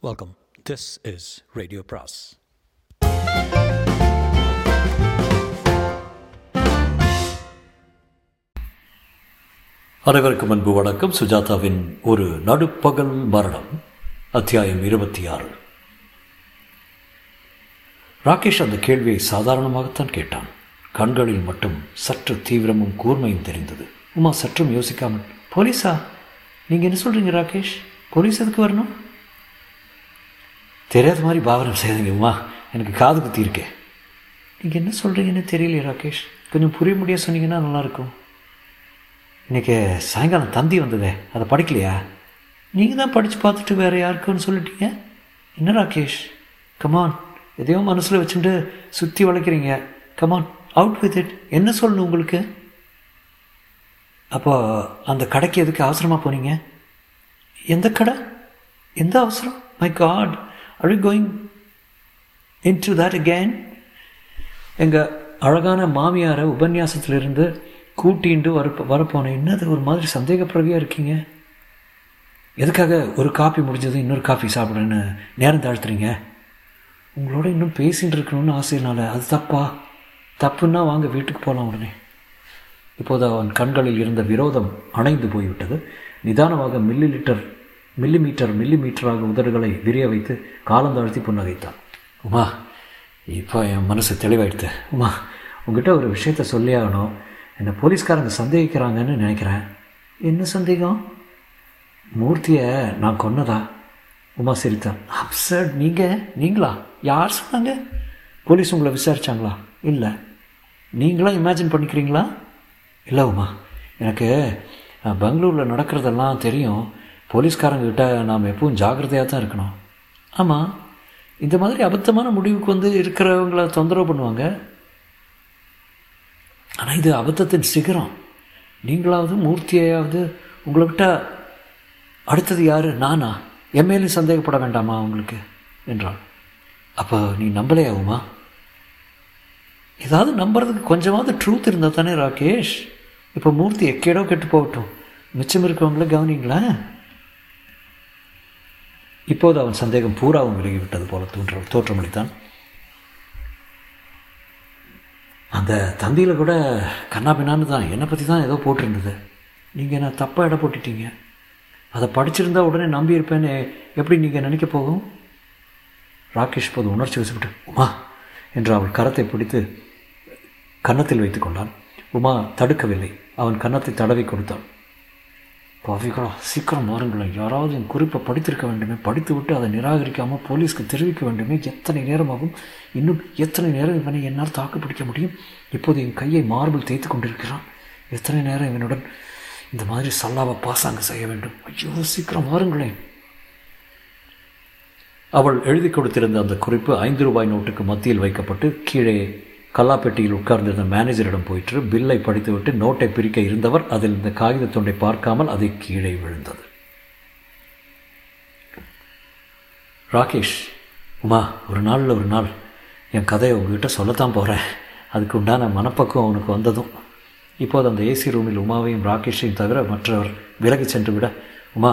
Welcome this is radio பிராஸ் அனைவருக்கும் அன்பு வணக்கம். சுஜாதாவின் ஒரு நடுப்பகல் மரணம் அத்தியாயம் இருபத்தி ஆறு ராகேஷ் அந்த கேள்வியை சாதாரணமாகத்தான் கேட்டான். கண்களில் மட்டும் சற்று தீவிரமும் கூர்மையும் தெரிந்தது. உமா சற்றும் யோசிக்காமல் போலீஸா? நீங்கள் என்ன சொல்கிறீங்க ராகேஷ்? போலீஸ் எதுக்கு வரணும்? தெரியாத மாதிரி பாவனம் செய்யுங்க உமா. எனக்கு காது குத்தி இருக்கே நீங்கள் என்ன சொல்கிறீங்கன்னு தெரியலையே ராகேஷ். கொஞ்சம் புரிய முடிய சொன்னீங்கன்னா நல்லாயிருக்கும். இன்றைக்கி சாயங்காலம் தந்தி வந்ததே. அதை படிக்கலையா? நீங்கள் தான் படித்து பார்த்துட்டு வேறு யாருக்குன்னு சொல்லிட்டீங்க? என்ன ராகேஷ்? கமான் எதையோ மனசில் வச்சுட்டு சுற்றி வளைக்கிறீங்க. Come on out with it என்ன சொல்லணும் உங்களுக்கு? அப்போ அந்த கடைக்கு எதுக்கு அவசரமாக போனீங்க? எந்த கடை? எந்த அவசரம்? My god are you going into that again? எங்கள் அழகான மாமியாரை உபன்யாசத்திலிருந்து கூட்டிண்டு வர வரப்போனேன் என்னது ஒரு மாதிரி சந்தேகப்பிறவியாக இருக்கீங்க? எதுக்காக ஒரு காப்பி முடிஞ்சது இன்னொரு காஃபி சாப்பிட்றேன்னு நேரம் தாழ்த்துறீங்க? உங்களோட இன்னும் பேசிகிட்டு இருக்கணும்னு ஆசையினால அது தப்பா? தப்புன்னா வாங்க வீட்டுக்கு போகலாம் உடனே. இப்போது அவன் கண்களில் இருந்த விரோதம் அணைந்து போய்விட்டது. நிதானமாக millilitre millimetre milli மீட்டராக உதடுகளை விரிய வைத்து காலந்தாழ்த்தி புன்னகைத்தான். உமா இப்போ என் மனசு தெளிவாயிடுது. உமா உங்ககிட்ட ஒரு விஷயத்த சொல்லி ஆகணும். என்னை போலீஸ்காரங்க சந்தேகிக்கிறாங்கன்னு நினைக்கிறேன். என்ன சந்தேகம்? மூர்த்தியை நான் கொன்னதா? உமா சிரித்தான். அப்சர்ட் நீங்கள் நீங்களா? யார் சொன்னாங்க? போலீஸ் உங்களை விசாரிச்சாங்களா? இல்லை. நீங்களாம் இமேஜின் பண்ணிக்கிறீங்களா? இல்லை உமா எனக்கு பெங்களூரில் நடக்கிறதெல்லாம் தெரியும். போலீஸ்காரங்கக்கிட்ட நாம் எப்பவும் ஜாக்கிரதையாக தான் இருக்கணும். ஆமாம் இந்த மாதிரி அபத்தமான முடிவுக்கு வந்து இருக்கிறவங்கள தொந்தரவு பண்ணுவாங்க. ஆனால் இது அபத்தத்தின் சிகரம். நீங்களாவது மூர்த்தியாவது உங்களை விட்ட அடுத்தது யார்? நானா? என் சந்தேகப்பட வேண்டாமா உங்களுக்கு? என்றாள். அப்போ நீ நம்பலையாகுமா ஏதாவது நம்புறதுக்கு கொஞ்சமாவது ட்ரூத் இருந்தால் தானே ராகேஷ்? இப்போ மூர்த்தி எக்கேடோ கெட்டு போகட்டும். மிச்சம் இருக்கவங்கள கவனிங்களேன் இப்போது அவன் சந்தேகம் பூராவும் விலகிவிட்டது போல தோன்ற தோற்றமளித்தான். அந்த தந்தியில் கூட கண்ணா பின்னான்னு தான் என்னை பற்றி தான் ஏதோ போட்டிருந்தது. நீங்கள் என்ன தப்பாக இடம் போட்டுட்டீங்க? அதை படிச்சிருந்தா உடனே நம்பியிருப்பேன்னு எப்படி நீங்கள் நினைக்க போகும்? ராகேஷ் போது உணர்ச்சி வச்சுவிட்டு உமா என்று அவள் கரத்தை பிடித்து கன்னத்தில் வைத்து கொண்டான். உமா தடுக்கவில்லை. அவன் கன்னத்தை தடவி கொடுத்தான். பாவிகளா சீக்கிரம் வாருங்களேன் யாராவது என் குறிப்பை படித்திருக்க வேண்டுமே படித்துவிட்டு அதை நிராகரிக்காமல் போலீஸ்க்கு தெரிவிக்க வேண்டுமே எத்தனை நேரமாகும் இன்னும் எத்தனை நேரம் இவனை என்னால் தாக்கு பிடிக்க முடியும்? இப்போது என் கையை மார்பிள் தேய்த்து கொண்டிருக்கிறான். எத்தனை நேரம் இவனுடன் இந்த மாதிரி சல்லாவை பாசாங்க செய்ய வேண்டும்? ஐயோ சீக்கிரம் வாருங்களேன் அவள் எழுதி கொடுத்திருந்த அந்த குறிப்பு ஐந்து ரூபாய் நோட்டுக்கு மத்தியில் வைக்கப்பட்டு கீழே கல்லாப்பெட்டியில் உட்கார்ந்திருந்த மேனேஜரிடம் போயிற்று. பில்லை படித்துவிட்டு நோட்டை பிரிக்க இருந்தவர் அதில் இந்த காகித துண்டை பார்க்காமல் அதை கீழே விழுந்தது. ராகேஷ் உமா ஒரு நாளில் ஒரு நாள் என் கதையை உங்ககிட்ட சொல்லத்தான் போகிறேன் அதுக்கு உண்டான மனப்பக்குவம் அவனுக்கு வந்ததும். இப்போது அந்த ஏசி ரூமில் உமாவையும் ராகேஷையும் தவிர மற்றவர் விலகி சென்று விட உமா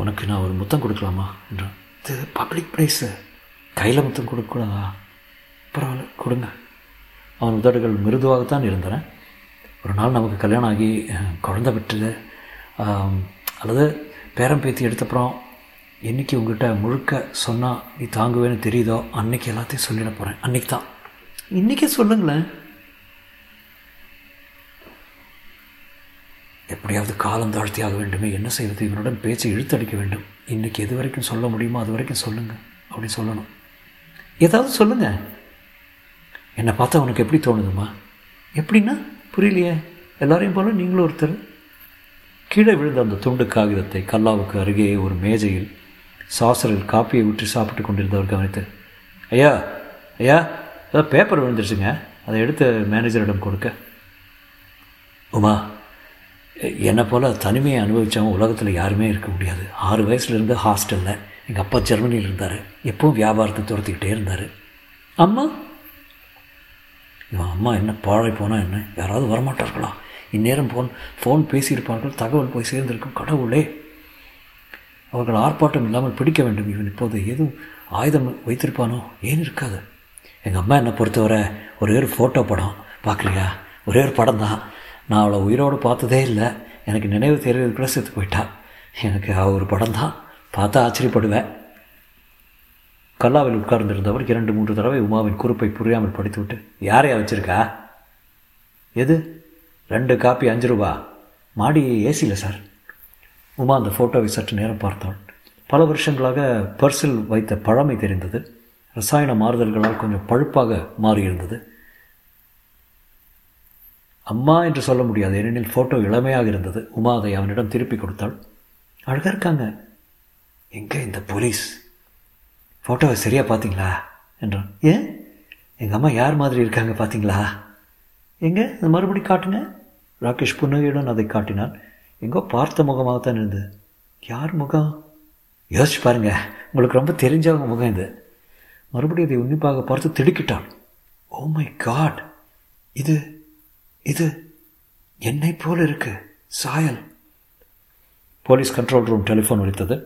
உனக்கு நான் ஒரு முத்தம் கொடுக்கலாமா? என்றான். இது பப்ளிக் பிளேஸு கையில் முத்தம் கொடுக்கக்கூடாதா? பரவாயில்ல கொடுங்க. அவன் உதடுகள் மிருதுவாகத்தான் இருந்தன. ஒரு நாள் நமக்கு கல்யாணம் ஆகி குழந்தை ஆம், அல்லது பேரம் பேத்தி எடுத்தப்புறம் என்னைக்கு உங்ககிட்ட முழுக்க சொன்னால் நீ தாங்குவேன்னு தெரியுதோ அன்னைக்கு எல்லாத்தையும் சொல்லிட போகிறேன் அன்னைக்கு தான் இன்றைக்கே சொல்லுங்களேன். எப்படியாவது காலம் தாழ்த்தி ஆக வேண்டுமே என்ன செய்வது? இவனுடன் பேச்சை இழுத்தடிக்க வேண்டும். இன்னைக்கு எது வரைக்கும் சொல்ல முடியுமோ அது வரைக்கும் சொல்லுங்க. அப்படி சொல்லணும். ஏதாவது சொல்லுங்க. என்னை பார்த்தா உனக்கு எப்படி தோணுதுமா எப்படின்னா புரியலையே. எல்லாரையும் போல நீங்களும் ஒருத்தர். கீழே விழுந்த அந்த துண்டு காகிதத்தை கல்லாவுக்கு அருகே ஒரு மேஜையில் சாசரில் காப்பியை ஊற்றி சாப்பிட்டு கொண்டிருந்தவர் கவனித்து ஐயா ஐயா ஏதோ பேப்பர் விழுந்துருச்சுங்க. அதை எடுத்து மேனேஜரிடம் கொடுக்க. உமா என்னை போல் தனிமையை அனுபவித்தவங்க உலகத்தில் யாருமே இருக்க முடியாது. ஆறு வயசுலேருந்து ஹாஸ்டலில் எங்கள் அப்பா ஜெர்மனியில் இருந்தார் எப்பவும் வியாபாரத்தை துரத்திக்கிட்டே இருந்தார். அம்மா இவன் அம்மா என்ன பாழை போனால் என்ன? யாராவது வரமாட்டார்களா? இந்நேரம் ஃபோன் ஃபோன் பேசியிருப்பார்கள் தகவல் போய் சேர்ந்திருக்கும் கடவுளே. அவர்கள் ஆர்ப்பாட்டம் இல்லாமல் பிடிக்க வேண்டும். இவன் இப்போது எதுவும் ஆயுதம் வைத்திருப்பானோ? ஏன் இருக்காது? எங்கள் அம்மா என்னை பொறுத்தவரை ஒரே ஒரு ஃபோட்டோ படம். பார்க்குறியா ஒரே ஒரு படம் தான் நான் அவளை உயிரோடு பார்த்ததே இல்லை. எனக்கு நினைவு தெரியறதுக்குள்ள செத்து போயிட்டா. எனக்கு அவ ஒரு படம் தான் பார்த்தா ஆச்சரியப்படுவேன். கல்லாவில் உட்கார்ந்திருந்தவர் இரண்டு மூன்று தடவை உமாவின் குறுப்பை புரியாமல் படித்துவிட்டு யாரையா வச்சிருக்கா? எது? ரெண்டு காப்பி அஞ்சு ரூபா. மாடி ஏசியில் சார். உமா அந்த ஃபோட்டோவை சற்று நேரம் பார்த்தாள் பல வருஷங்களாக பர்சில் வைத்த பழமை தெரிந்தது. ரசாயன மாறுதல்களால் கொஞ்சம் பழுப்பாக மாறியிருந்தது. அம்மா என்று சொல்ல முடியாது ஏனெனில் ஃபோட்டோ இளமையாக இருந்தது. உமா அதை அவனிடம் திருப்பி கொடுத்தாள். அழகாக இருக்காங்க. எங்கே இந்த போலீஸ்? ஃபோட்டோவை சரியாக பார்த்தீங்களா? என்றான். ஏன்? எங்கள் அம்மா யார் மாதிரி இருக்காங்க பார்த்தீங்களா? எங்கே? இது மறுபடி காட்டுங்க. ராகேஷ் புன்னகையுடன் அதை காட்டினான். எங்கோ பார்த்த முகமாகத்தான் இருந்தது. யார் முகம்? யோசிச்சு பாருங்க. உங்களுக்கு ரொம்ப தெரிஞ்சவங்க முகம் இது. மறுபடியும் அதை உன்னிப்பாக பார்த்து திடுக்கிட்டான். ஓ மை காட் இது இது என்னை போல இருக்கு. சாயல். போலீஸ் கண்ட்ரோல் ரூம் டெலிஃபோன் ஒழித்தது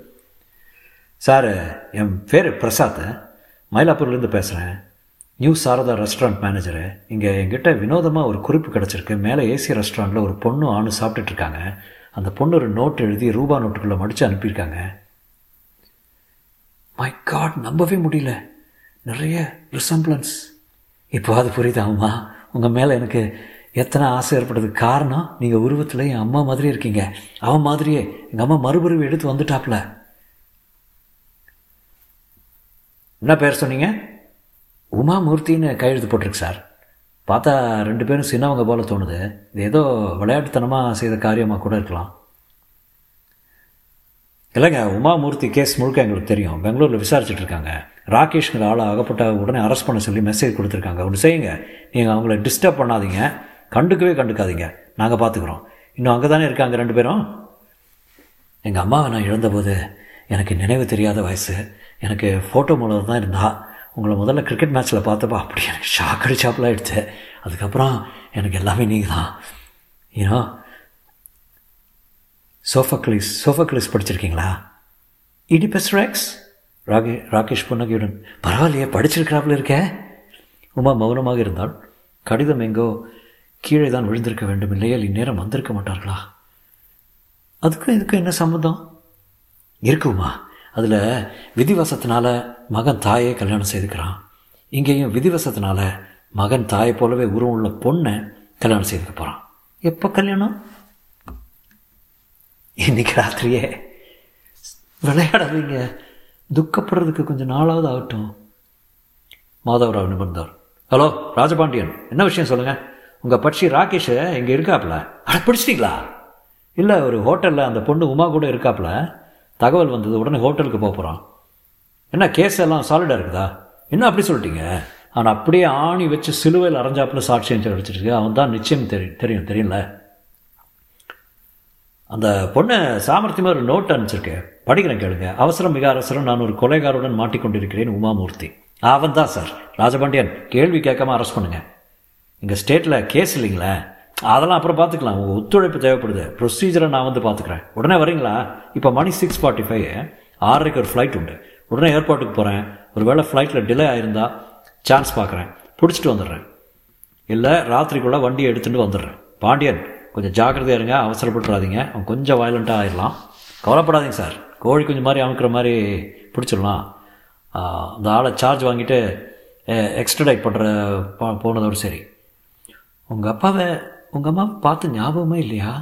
சார் என் பேர் பிரசாத். மயிலாப்பூர்லேருந்து பேசுகிறேன் நியூ சாரதா ரெஸ்டாரண்ட் மேனேஜரு இங்கே என்கிட்ட வினோதமாக ஒரு குறிப்பு கிடச்சிருக்கு. மேலே ஏசி ரெஸ்டாரண்ட்டில் ஒரு பொண்ணு ஆணு சாப்பிட்டுட்ருக்காங்க. அந்த பொண்ணு ஒரு நோட் எழுதி ரூபா நோட்டுக்குள்ளே மடித்து அனுப்பியிருக்காங்க. மை காட் நம்பவே முடியல. நிறைய ரிசம்பிளன்ஸ் இப்போ அது புரியுதாமா உங்கள் மேலே எனக்கு எத்தனை ஆசை ஏற்பட்டதுக்கு காரணம் நீங்கள் உருவத்தில் என் அம்மா மாதிரி இருக்கீங்க. அவன் மாதிரியே எங்கள் அம்மா மறுபடியும் எடுத்து வந்துட்டாப்ல. என்ன பேர் சொன்னீங்க? உமா மூர்த்தின்னு கையெழுத்து போட்டிருக்கு சார். பார்த்தா ரெண்டு பேரும் சின்னவங்க போல தோணுது. இது ஏதோ விளையாட்டுத்தனமாக செய்த காரியமாக கூட இருக்கலாம். இல்லைங்க உமாமூர்த்தி கேஸ் முழுக்க எங்களுக்கு தெரியும். பெங்களூரில் விசாரிச்சுட்டு இருக்காங்க. ராகேஷ்ங்கிற ஆளை அகப்பட்ட உடனே அரெஸ்ட் பண்ண சொல்லி மெசேஜ் கொடுத்துருக்காங்க. ஒன்று செய்யுங்க. நீங்கள் அவங்கள டிஸ்டர்ப் பண்ணாதீங்க. கண்டுக்கவே கண்டுக்காதீங்க. நாங்கள் பார்த்துக்குறோம் இன்னும் அங்கே தானே இருக்காங்க ரெண்டு பேரும்? எங்கள் அம்மாவை நான் இழந்தபோது எனக்கு நினைவு தெரியாத வயசு. எனக்கு ஃபோட்டோ மூலம் தான் இருந்தா உங்களை முதல்ல கிரிக்கெட் மேட்ச்சில் பார்த்தப்பா அப்படி எனக்கு ஷாக் அடிச்சாப்பில் ஆகிடுச்சு அதுக்கப்புறம் எனக்கு எல்லாமே நீங்கள் தான் ஏன்னா சோஃபக்லிஸ் சோஃபக்லிஸ் படிச்சிருக்கீங்களா? இடிபஸ் ரேக்ஸ் ராகே ராகேஷ் புன்னகையுடன் பரவாயில்லையே படிச்சிருக்கிறாப்புல இருக்கே. உமா மௌனமாக இருந்தால் கடிதம் எங்கோ கீழே தான் விழுந்திருக்க வேண்டும் இல்லையால் இந்நேரம் வந்திருக்க மாட்டார்களா? அதுக்கும் இதுக்கும் என்ன சம்மந்தம் இருக்குமா அதில் விதிவசத்தினால மகன் தாயை கல்யாணம் செய்துக்கிறான். இங்கேயும் விதிவசத்தினால மகன் தாயை போலவே உருவம் உள்ள பொண்ணை கல்யாணம் செய்துக்க போகிறான் எப்போ கல்யாணம்? இன்னைக்கு ராத்திரியே. விளையாடாதீங்க. துக்கப்படுறதுக்கு கொஞ்சம் நாளாவது ஆகட்டும். மாதவராவ் நிபுணர் ஹலோ ராஜபாண்டியன் என்ன விஷயம் சொல்லுங்கள் உங்கள் பட்சி ராகேஷை இங்கே இருக்காப்புல அட பிடிச்சிட்டிங்களா? இல்லை ஒரு ஹோட்டலில் அந்த பொண்ணு உமா கூட இருக்காப்புல தகவல் வந்தது உடனே ஹோட்டலுக்கு போக போகிறான் என்ன கேஸ் எல்லாம் சாலிடாக இருக்குதா? என்ன அப்படி சொல்லிட்டீங்க? அவன் அப்படியே ஆணி வச்சு சிலுவையில் அரைஞ்சாப்புல சாட்சியம் அடிச்சிருக்கு அவன் தான் நிச்சயம் தெரியும் தெரியும் தெரியல அந்த பொண்ணை சாமர்த்தியமாக ஒரு நோட் அனுப்பிச்சிருக்கேன். படிக்கிறேன் கேளுங்க. அவசரம் மிக அவசரம். நான் ஒரு கொலைகாரருடன் மாட்டிக்கொண்டிருக்கிறேன் உமாமூர்த்தி. அவன் தான் சார் ராஜபாண்டியன். கேள்வி கேட்காம அரெஸ்ட் பண்ணுங்க. எங்கள் ஸ்டேட்டில் கேஸ் இல்லைங்களே? அதெல்லாம் அப்புறம் பார்த்துக்கலாம். உங்கள் ஒத்துழைப்பு தேவைப்படுது. ப்ரொசீஜரை நான் வந்து பார்த்துக்குறேன். உடனே வரீங்களா? இப்போ மணி சிக்ஸ் ஃபார்ட்டி ஃபைவ் ஆறரைக்கு ஒரு ஃப்ளைட் உண்டு. உடனே ஏர்போர்ட்டுக்கு போகிறேன் ஒரு வேளை ஃப்ளைட்டில் டிலே ஆயிருந்தா சான்ஸ் பார்க்குறேன். பிடிச்சிட்டு வந்துடுறேன். இல்லை ராத்திரிக்குள்ளே வண்டியை எடுத்துகிட்டு வந்துடுறேன். பாண்டியன் கொஞ்சம் ஜாக்கிரதையாக இருங்க. அவசரப்பட்டுறாதீங்க. அவன் கொஞ்சம் வயலண்ட்டாக ஆயிடலாம். கவலைப்படாதீங்க சார். கோழி கொஞ்சம் மாதிரி அமுக்கிற மாதிரி பிடிச்சிடலாம். அந்த ஆளை சார்ஜ் வாங்கிட்டு எக்ஸ்ட்ரடைட் பண்ணுற போனதோடு சரி. உங்கள் அப்பாவை உங்கள் அம்மா பார்த்து ஞாபகமே இல்லையா?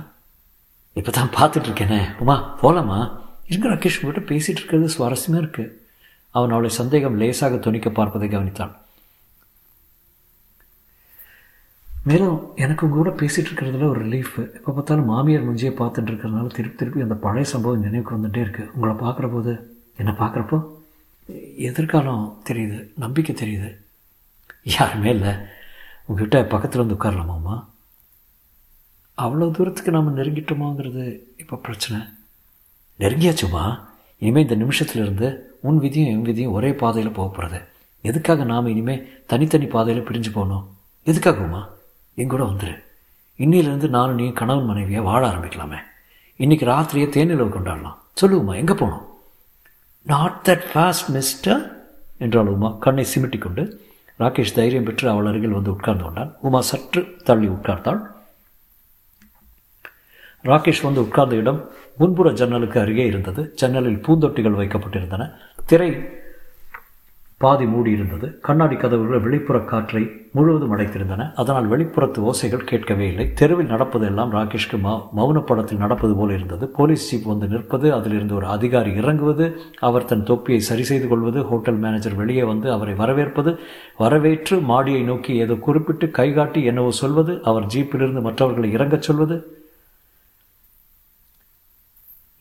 இப்போ தான் பார்த்துட்ருக்கேனே உமா போகலாமா இருங்க ரகேஷ் உங்கள்கிட்ட பேசிகிட்டு இருக்கிறது சுவாரஸ்யமாக இருக்குது அவன் அவளை சந்தேகம் லேசாக துணிக்க பார்ப்பதை கவனித்தான். மேலும் எனக்கு உங்கள் கூட பேசிகிட்டு இருக்கிறதுல ஒரு ரிலீஃப் எப்போ பார்த்தாலும் மாமியார் முஞ்சியை பார்த்துட்டு இருக்கிறதுனால திருப்பி திருப்பி அந்த பழைய சம்பவம் நினைவுக்கு வந்துகிட்டே இருக்குது உங்களை பார்க்குற போது என்னை பார்க்குறப்போ எதிர்காலம் தெரியுது நம்பிக்கை தெரியுது. யாருமே இல்லை. உங்ககிட்ட பக்கத்தில் வந்து உட்காரலாமாம்மா அவ்வளோ தூரத்துக்கு நாம் நெருங்கிட்டோமாங்கிறது இப்போ பிரச்சனை. நெருங்கியாச்சுமா? இனிமேல் இந்த நிமிஷத்துலேருந்து உன் விதியும் என் விதியும் ஒரே பாதையில் போக போகிறது எதுக்காக நாம் இனிமேல் தனித்தனி பாதையில் பிரிஞ்சு போகணும்? எதுக்காகவுமா? என் கூட வந்துடு இன்னிலேருந்து நானும் நீ கணவன் மனைவியை வாழ ஆரம்பிக்கலாமே. இன்றைக்கி ராத்திரியே தேனிலவு கொண்டாடலாம். சொல்லுவோம்மா எங்கே போகணும்? நாட் தட் ஃபாஸ்ட் மிஸ்டர் என்றாள் உமா கண்ணை சிமிட்டிக்கொண்டு ராகேஷ் தைரியம் பெற்று அவள் அருகில் வந்து உட்கார்ந்து கொண்டான். உமா சற்று தள்ளி உட்கார்ந்தாள். ராகேஷ் வந்து உட்கார்ந்த இடம் முன்புற ஜன்னலுக்கு அருகே இருந்தது. ஜன்னலில் பூந்தொட்டிகள் வைக்கப்பட்டிருந்தன. திரை பாதி மூடி இருந்தது. கண்ணாடி கதவுகள் வெளிப்புற காற்றை முழுவதும் அடைத்திருந்தன. அதனால் வெளிப்புறத்து ஓசைகள் கேட்கவே இல்லை. தெருவில் நடப்பதெல்லாம் ராகேஷ்க்கு மௌ மௌனப்படத்தில் நடப்பது போல இருந்தது. போலீஸ் ஜீப் வந்து நிற்பது அதிலிருந்து ஒரு அதிகாரி இறங்குவது அவர் தன் தொப்பியை சரி செய்து கொள்வது ஹோட்டல் மேனேஜர் வெளியே வந்து அவரை வரவேற்பது வரவேற்று மாடியை நோக்கி ஏதோ குறிப்பிட்டு கைகாட்டி என்னவோ சொல்வது அவர் ஜீப்பிலிருந்து மற்றவர்களை இறங்கச் சொல்வது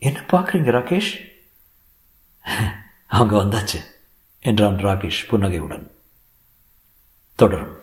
என்ன பார்க்குறீங்க ராகேஷ்? அவங்க வந்தாச்சு. என்றான் ராகேஷ் புன்னகையுடன். தொடரும்.